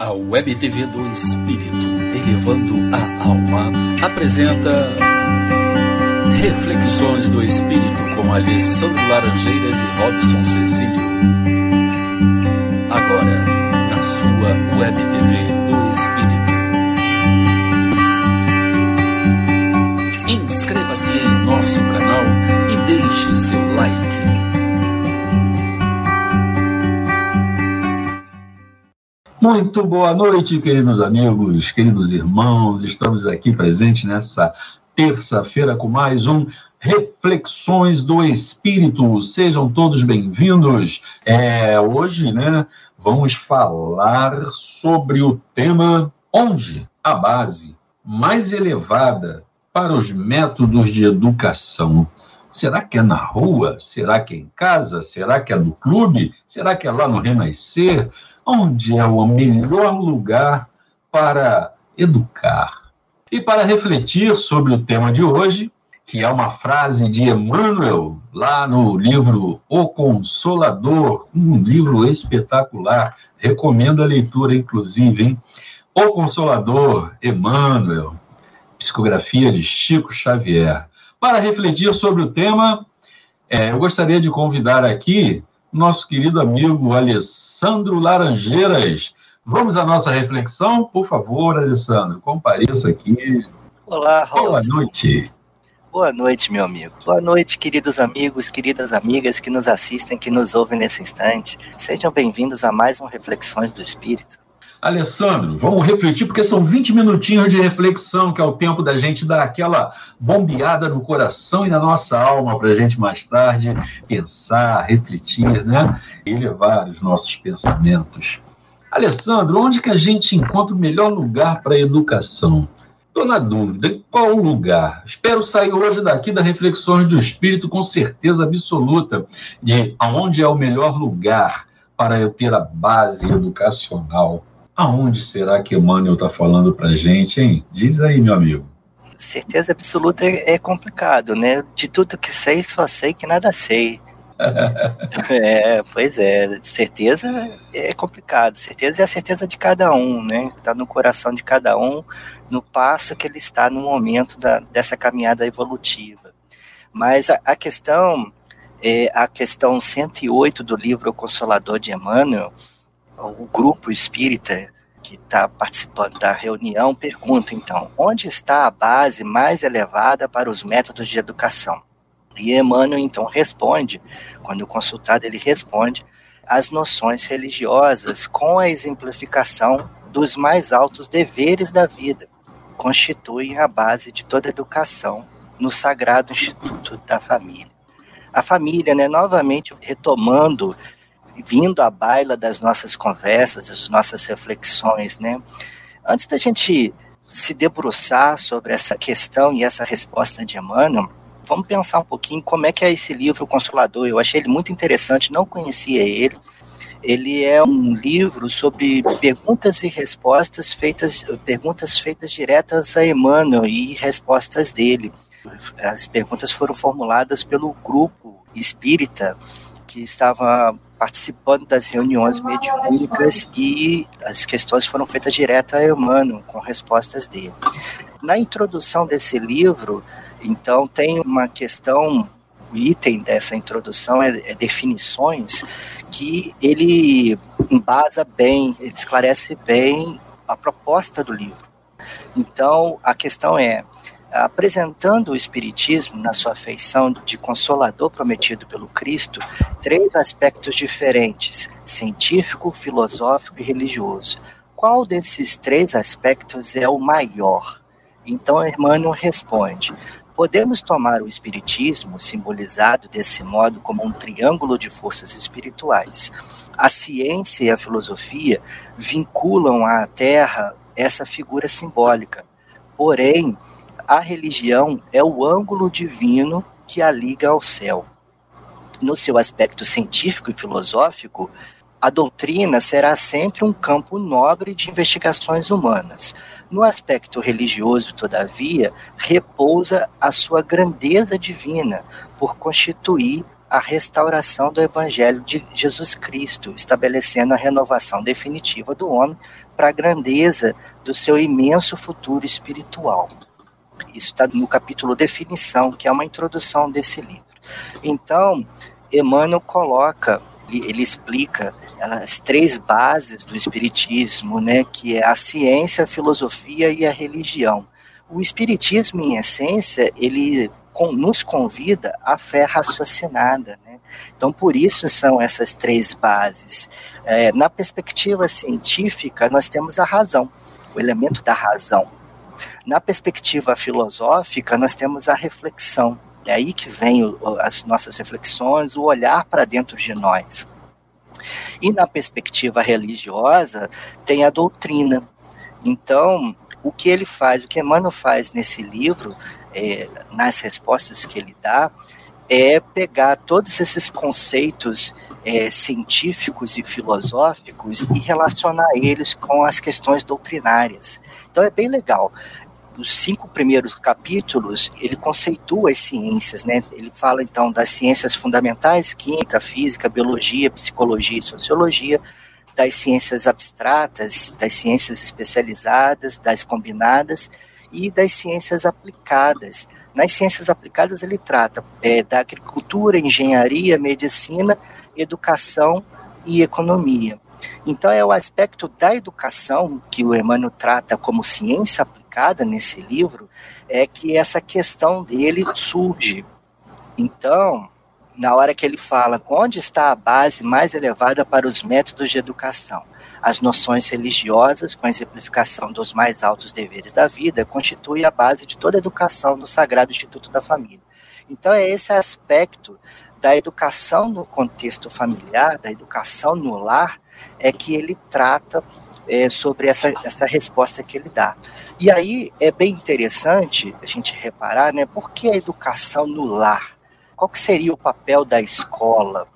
A Web TV do Espírito, elevando a alma, apresenta Reflexões do Espírito com Alessandro Laranjeiras e Robson Cecílio. Agora, na sua Web TV do Espírito. Inscreva-se em nosso canal e deixe seu like. Muito boa noite, queridos amigos, queridos irmãos. Estamos aqui presentes nessa terça-feira com mais um Reflexões do Espírito. Sejam todos bem-vindos. É, hoje, né, vamos falar sobre o tema onde a base mais elevada para os métodos de educação. Será que é na rua? Será que é em casa? Será que é no clube? Será que é lá no Renascer? Onde é o melhor lugar para educar. E para refletir sobre o tema de hoje, que é uma frase de Emmanuel, lá no livro O Consolador, um livro espetacular, recomendo a leitura, inclusive, hein? O Consolador, Emmanuel, psicografia de Chico Xavier. Para refletir sobre o tema, é, eu gostaria de convidar aqui nosso querido amigo Alessandro Laranjeiras. Vamos à nossa reflexão? Por favor, Alessandro, compareça aqui. Olá, Robson. Boa noite. Boa noite, meu amigo. Boa noite, queridos amigos, queridas amigas que nos assistem, que nos ouvem nesse instante. Sejam bem-vindos a mais um Reflexões do Espírito. Alessandro, vamos refletir, porque são 20 minutinhos de reflexão, que é o tempo da gente dar aquela bombeada no coração e na nossa alma, para a gente mais tarde pensar, refletir, né? E levar os nossos pensamentos. Alessandro, onde que a gente encontra o melhor lugar para a educação? Estou na dúvida, qual o lugar? Espero sair hoje daqui da Reflexões do Espírito com certeza absoluta de aonde é o melhor lugar para eu ter a base educacional Aonde será que Emmanuel está falando para gente, hein? Diz aí, meu amigo. Certeza absoluta é, é complicado, né? De tudo que sei, só sei que nada sei. é, pois é, certeza é complicado. Certeza é a certeza de cada um, né? Está no coração de cada um, no passo que ele está no momento da, dessa caminhada evolutiva. Mas a, a questão, é, a questão 108 do livro O Consolador de Emmanuel, o grupo espírita que está participando da reunião pergunta, então, onde está a base mais elevada para os métodos de educação? E Emmanuel, então, responde, quando consultado, ele responde, as noções religiosas com a exemplificação dos mais altos deveres da vida, constituem a base de toda educação no Sagrado Instituto da Família. A família, né, novamente retomando vindo à baila das nossas conversas, das nossas reflexões, né? Antes da gente se debruçar sobre essa questão e essa resposta de Emmanuel, vamos pensar um pouquinho como é que é esse livro Consolador. Eu achei ele muito interessante, não conhecia ele. Ele é um livro sobre perguntas e respostas feitas, perguntas feitas diretas a Emmanuel e respostas dele. As perguntas foram formuladas pelo grupo espírita que estava participando das reuniões mediúnicas e as questões foram feitas direto a Emmanuel, com respostas dele. Na introdução desse livro, então, tem uma questão, o item dessa introdução é, é definições, que ele embasa bem, ele esclarece bem a proposta do livro. Então, a questão é, apresentando o Espiritismo na sua feição de consolador prometido pelo Cristo, três aspectos diferentes: científico, filosófico e religioso. Qual desses três aspectos é o maior? Então Emmanuel responde: Podemos tomar o Espiritismo, simbolizado desse modo como um triângulo de forças espirituais. A ciência e a filosofia vinculam à Terra essa figura simbólica. Porém, a religião é o ângulo divino que a liga ao céu. No seu aspecto científico e filosófico, a doutrina será sempre um campo nobre de investigações humanas. No aspecto religioso, todavia, repousa a sua grandeza divina por constituir a restauração do Evangelho de Jesus Cristo, estabelecendo a renovação definitiva do homem para a grandeza do seu imenso futuro espiritual. Isso está no capítulo Definição, que é uma introdução desse livro. Então, Emmanuel coloca, ele explica as três bases do espiritismo, né, que é a ciência, a filosofia e a religião. O espiritismo, em essência, ele nos convida à fé raciocinada. Né? Então, por isso são essas três bases. É, na perspectiva científica, nós temos a razão, o elemento da razão. Na perspectiva filosófica, nós temos a reflexão. É aí que vem as nossas reflexões, o olhar para dentro de nós. E na perspectiva religiosa, tem a doutrina. Então, o que ele faz, o que Emmanuel faz nesse livro, é, nas respostas que ele dá, é pegar todos esses conceitos é, científicos e filosóficos e relacionar eles com as questões doutrinárias. Então é bem legal. Os cinco primeiros capítulos ele conceitua as ciências, né? Ele fala então das ciências fundamentais, química, física, biologia, psicologia e sociologia, das ciências abstratas, das ciências especializadas, das combinadas e das ciências aplicadas. Nas ciências aplicadas, ele trata é, da agricultura, engenharia, medicina, educação e economia. Então, é o aspecto da educação que o Emmanuel trata como ciência aplicada nesse livro, é que essa questão dele surge. Então, na hora que ele fala onde está a base mais elevada para os métodos de educação, as noções religiosas, com a exemplificação dos mais altos deveres da vida, constitui a base de toda a educação do Sagrado Instituto da Família. Então, é esse aspecto da educação no contexto familiar, da educação no lar, é que ele trata é, sobre essa, essa resposta que ele dá. E aí é bem interessante a gente reparar, né, por que a educação no lar? Qual que seria o papel da escola?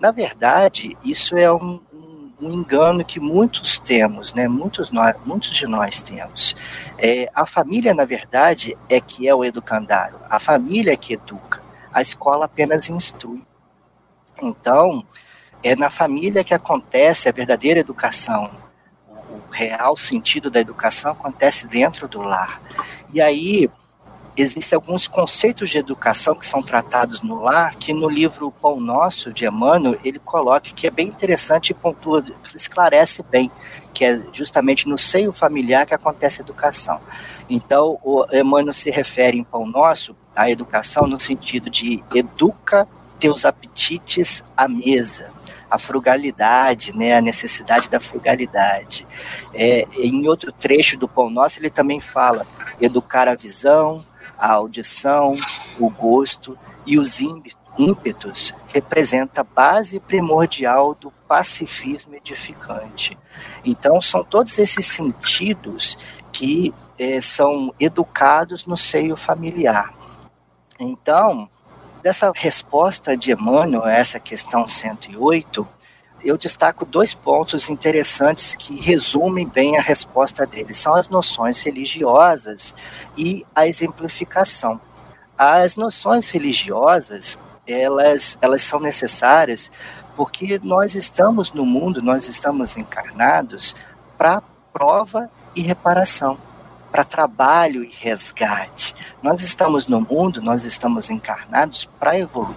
Na verdade, isso é um, um engano que muitos temos, né? Muitos, nós, muitos de nós temos. É, a família, na verdade, é que é o educandário. A família é que educa. A escola apenas instrui. Então, é na família que acontece a verdadeira educação. O real sentido da educação acontece dentro do lar. E aí, existem alguns conceitos de educação que são tratados no lar, que no livro Pão Nosso, de Emmanuel, ele coloca que é bem interessante e pontua, esclarece bem, que é justamente no seio familiar que acontece a educação. Então, o Emmanuel se refere em Pão Nosso à educação no sentido de educa teus apetites à mesa, a frugalidade, né, a necessidade da frugalidade. É, em outro trecho do Pão Nosso, ele também fala educar a visão, a audição, o gosto e os ímpetos representa a base primordial do pacifismo edificante. Então, são todos esses sentidos que é, são educados no seio familiar. Então, dessa resposta de Emmanuel a essa questão 108, eu destaco dois pontos interessantes que resumem bem a resposta dele. São as noções religiosas e a exemplificação. As noções religiosas, elas, elas são necessárias porque nós estamos no mundo, nós estamos encarnados para prova e reparação, para trabalho e resgate. Nós estamos no mundo, nós estamos encarnados para evoluir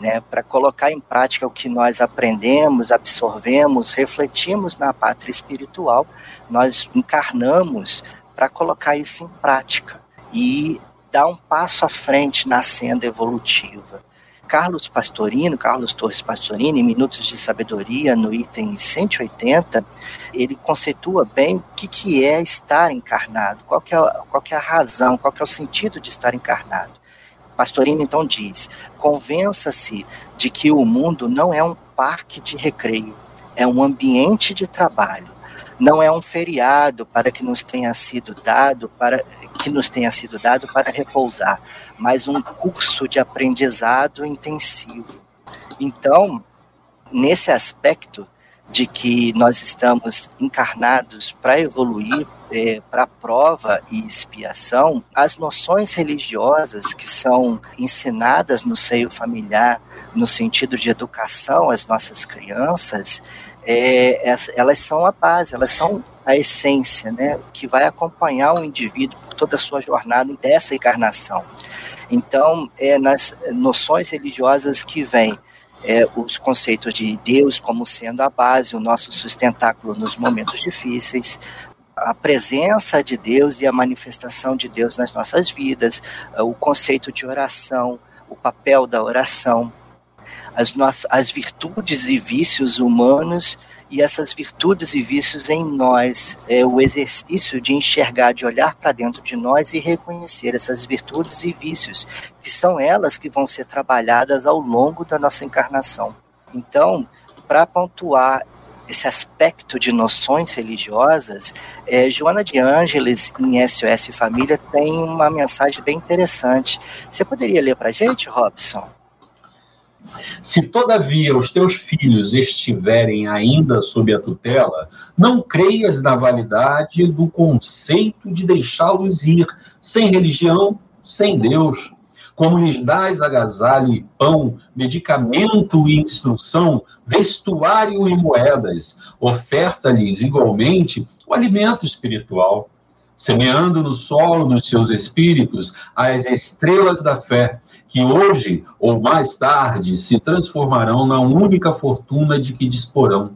né, para colocar em prática o que nós aprendemos, absorvemos, refletimos na pátria espiritual, nós encarnamos para colocar isso em prática e dar um passo à frente na senda evolutiva. Carlos Pastorino, Carlos Torres Pastorino, em Minutos de Sabedoria, no item 180, ele conceitua bem o que, que é estar encarnado, qual, que é, qual que é a razão, qual que é o sentido de estar encarnado. Pastorino então diz: convença-se de que o mundo não é um parque de recreio, é um ambiente de trabalho. Não é um feriado para que nos tenha sido dado para que nos tenha sido dado para repousar, mas um curso de aprendizado intensivo. Então, nesse aspecto, de que nós estamos encarnados para evoluir, é, para prova e expiação, as noções religiosas que são ensinadas no seio familiar, no sentido de educação às nossas crianças, é, elas são a base, elas são a essência, né, que vai acompanhar o indivíduo por toda a sua jornada dessa encarnação. Então, é nas noções religiosas que vem é, os conceitos de Deus como sendo a base, o nosso sustentáculo nos momentos difíceis, a presença de Deus e a manifestação de Deus nas nossas vidas, o conceito de oração, o papel da oração, as, nossas, as virtudes e vícios humanos e essas virtudes e vícios em nós, é o exercício de enxergar, de olhar para dentro de nós e reconhecer essas virtudes e vícios, que são elas que vão ser trabalhadas ao longo da nossa encarnação. Então, para pontuar esse aspecto de noções religiosas, é, Joana de Ângeles, em SOS Família, tem uma mensagem bem interessante. Você poderia ler para a gente, Robson? Se todavia os teus filhos estiverem ainda sob a tutela, não creias na validade do conceito de deixá-los ir, sem religião, sem Deus. Como lhes dás agasalho e pão, medicamento e instrução, vestuário e moedas, oferta-lhes igualmente o alimento espiritual semeando no solo dos seus espíritos as estrelas da fé, que hoje ou mais tarde se transformarão na única fortuna de que disporão,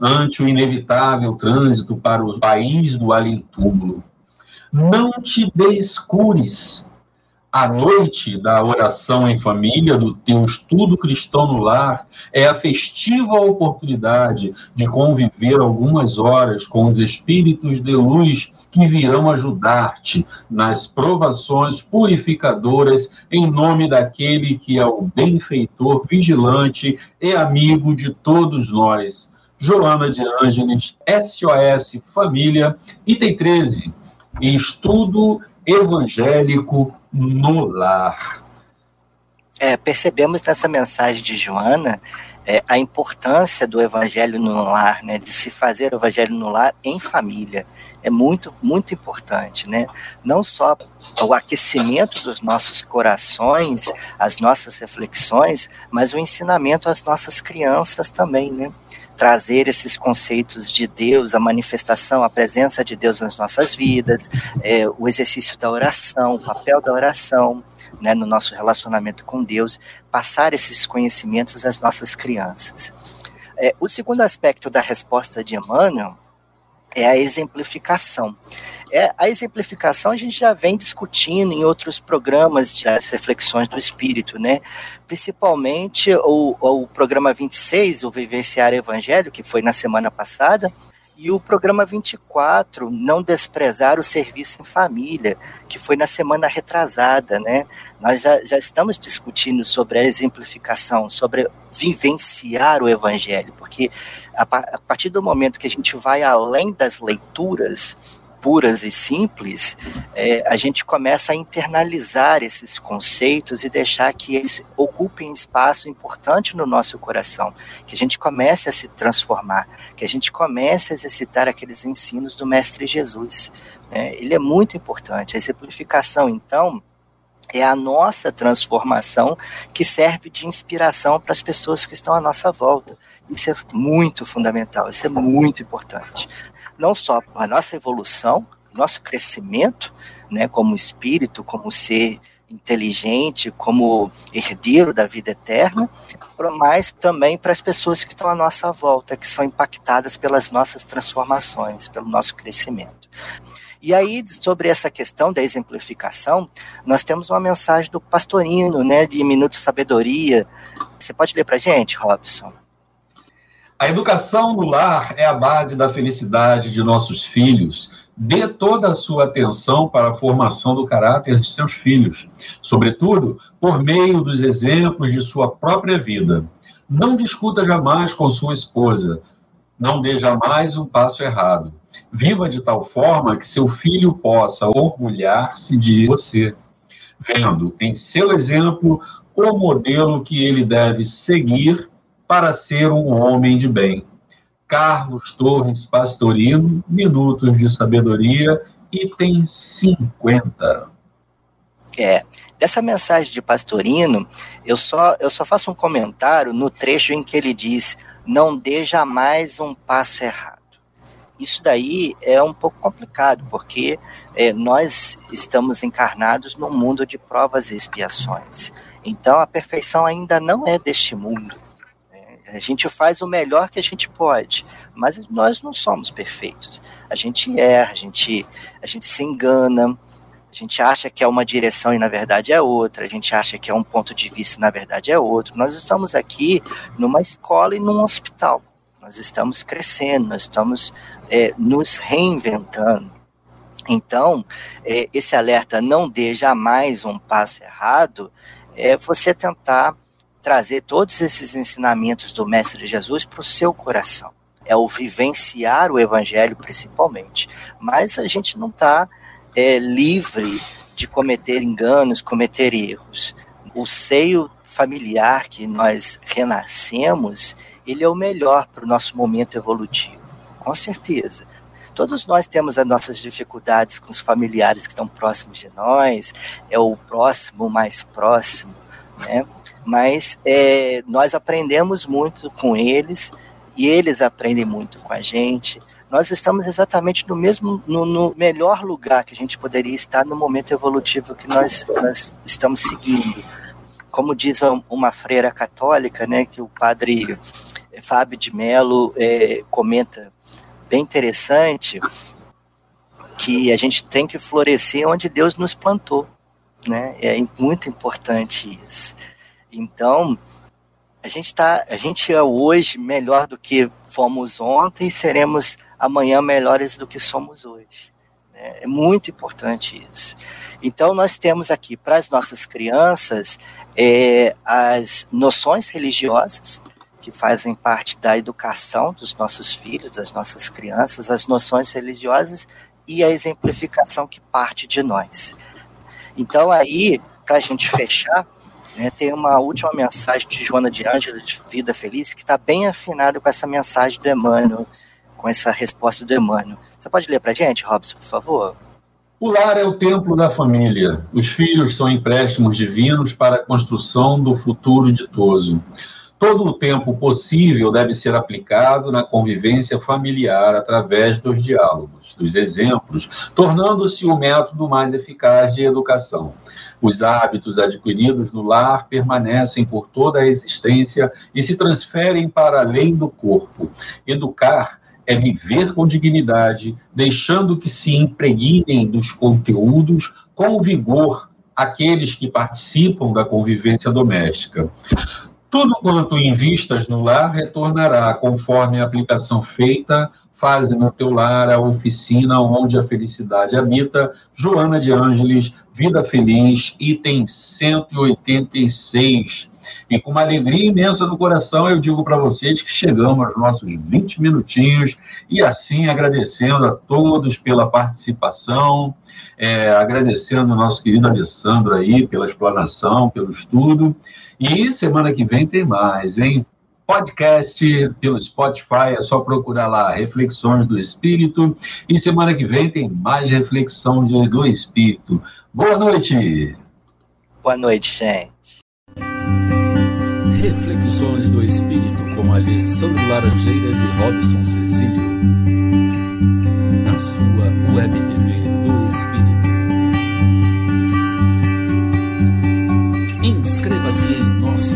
ante o inevitável trânsito para o país do além-túmulo. Não te descures. A noite da oração em família, do teu estudo cristão no lar, é a festiva oportunidade de conviver algumas horas com os espíritos de luz que virão ajudar-te nas provações purificadoras, em nome daquele que é o benfeitor vigilante e amigo de todos nós. Joana de Ângeles, SOS Família, item 13, estudo evangélico no lar. É, percebemos nessa mensagem de Joana é, a importância do evangelho no lar, né, de se fazer o evangelho no lar em família. É muito, muito importante, né? Não só o aquecimento dos nossos corações, as nossas reflexões, mas o ensinamento às nossas crianças também, né? Trazer esses conceitos de Deus, a manifestação, a presença de Deus nas nossas vidas, é, o exercício da oração, o papel da oração, né, no nosso relacionamento com Deus, passar esses conhecimentos às nossas crianças. É, o segundo aspecto da resposta de Emmanuel é a exemplificação. É, a exemplificação a gente já vem discutindo em outros programas de as reflexões do espírito, né? Principalmente o, o programa 26, o Vivenciar Evangelho, que foi na semana passada, e o programa 24, Não Desprezar o Serviço em Família, que foi na semana retrasada, né? Nós já, já estamos discutindo sobre a exemplificação, sobre vivenciar o Evangelho, porque a, a partir do momento que a gente vai além das leituras, puras e simples, é, a gente começa a internalizar esses conceitos e deixar que eles ocupem espaço importante no nosso coração, que a gente comece a se transformar, que a gente comece a exercitar aqueles ensinos do Mestre Jesus. Né? Ele é muito importante. A exemplificação, então, é a nossa transformação que serve de inspiração para as pessoas que estão à nossa volta. Isso é muito fundamental, isso é muito importante não só a nossa evolução, nosso crescimento, né, como espírito, como ser inteligente, como herdeiro da vida eterna, mas também para as pessoas que estão à nossa volta, que são impactadas pelas nossas transformações, pelo nosso crescimento. E aí, sobre essa questão da exemplificação, nós temos uma mensagem do Pastorino, né, de Minuto Sabedoria. Você pode ler para a gente, Robson? A educação no lar é a base da felicidade de nossos filhos. Dê toda a sua atenção para a formação do caráter de seus filhos, sobretudo por meio dos exemplos de sua própria vida. Não discuta jamais com sua esposa. Não dê jamais um passo errado. Viva de tal forma que seu filho possa orgulhar-se de você, vendo em seu exemplo o modelo que ele deve seguir para ser um homem de bem. Carlos Torres Pastorino, Minutos de Sabedoria, item 50. É, dessa mensagem de Pastorino, eu só, eu só faço um comentário no trecho em que ele diz: não dê jamais um passo errado. Isso daí é um pouco complicado, porque é, nós estamos encarnados num mundo de provas e expiações. Então a perfeição ainda não é deste mundo. A gente faz o melhor que a gente pode, mas nós não somos perfeitos. A gente erra, a gente, a gente se engana, a gente acha que é uma direção e na verdade é outra, a gente acha que é um ponto de vista e na verdade é outro. Nós estamos aqui numa escola e num hospital. Nós estamos crescendo, nós estamos é, nos reinventando. Então, é, esse alerta não dê jamais um passo errado, é você tentar trazer todos esses ensinamentos do Mestre Jesus para o seu coração. É o vivenciar o Evangelho, principalmente. Mas a gente não está é, livre de cometer enganos, cometer erros. O seio familiar que nós renascemos, ele é o melhor para o nosso momento evolutivo, com certeza. Todos nós temos as nossas dificuldades com os familiares que estão próximos de nós, é o próximo mais próximo, né? mas é, nós aprendemos muito com eles e eles aprendem muito com a gente. Nós estamos exatamente no mesmo, no, no melhor lugar que a gente poderia estar no momento evolutivo que nós, nós estamos seguindo. Como diz uma freira católica, né, que o padre Fábio de Mello é, comenta, bem interessante, que a gente tem que florescer onde Deus nos plantou. Né? É muito importante isso. Então, a gente está, a gente é hoje melhor do que fomos ontem e seremos amanhã melhores do que somos hoje. Né? É muito importante isso. Então, nós temos aqui para as nossas crianças é, as noções religiosas que fazem parte da educação dos nossos filhos, das nossas crianças, as noções religiosas e a exemplificação que parte de nós. Então, aí, para a gente fechar, né, tem uma última mensagem de Joana de Ângela, de Vida Feliz, que está bem afinado com essa mensagem do Emmanuel, com essa resposta do Emmanuel. Você pode ler para a gente, Robson, por favor? O lar é o templo da família. Os filhos são empréstimos divinos para a construção do futuro ditoso. Todo o tempo possível deve ser aplicado na convivência familiar através dos diálogos, dos exemplos, tornando-se o método mais eficaz de educação. Os hábitos adquiridos no lar permanecem por toda a existência e se transferem para além do corpo. Educar é viver com dignidade, deixando que se impregnem dos conteúdos com vigor aqueles que participam da convivência doméstica. Tudo quanto invistas no lar retornará conforme a aplicação feita. Faze no teu lar a oficina onde a felicidade habita. Joana de Ângeles, Vida Feliz, item 186. E com uma alegria imensa no coração, eu digo para vocês que chegamos aos nossos 20 minutinhos e assim agradecendo a todos pela participação, é, agradecendo o nosso querido Alessandro aí pela explanação, pelo estudo. E semana que vem tem mais, hein? Podcast pelo Spotify, é só procurar lá Reflexões do Espírito. E semana que vem tem mais reflexão do Espírito. Boa noite. Boa noite, gente. Reflexões do Espírito com Alessandro Laranjeiras e Robson Cecílio. Na sua web TV do Espírito. Inscreva-se em nosso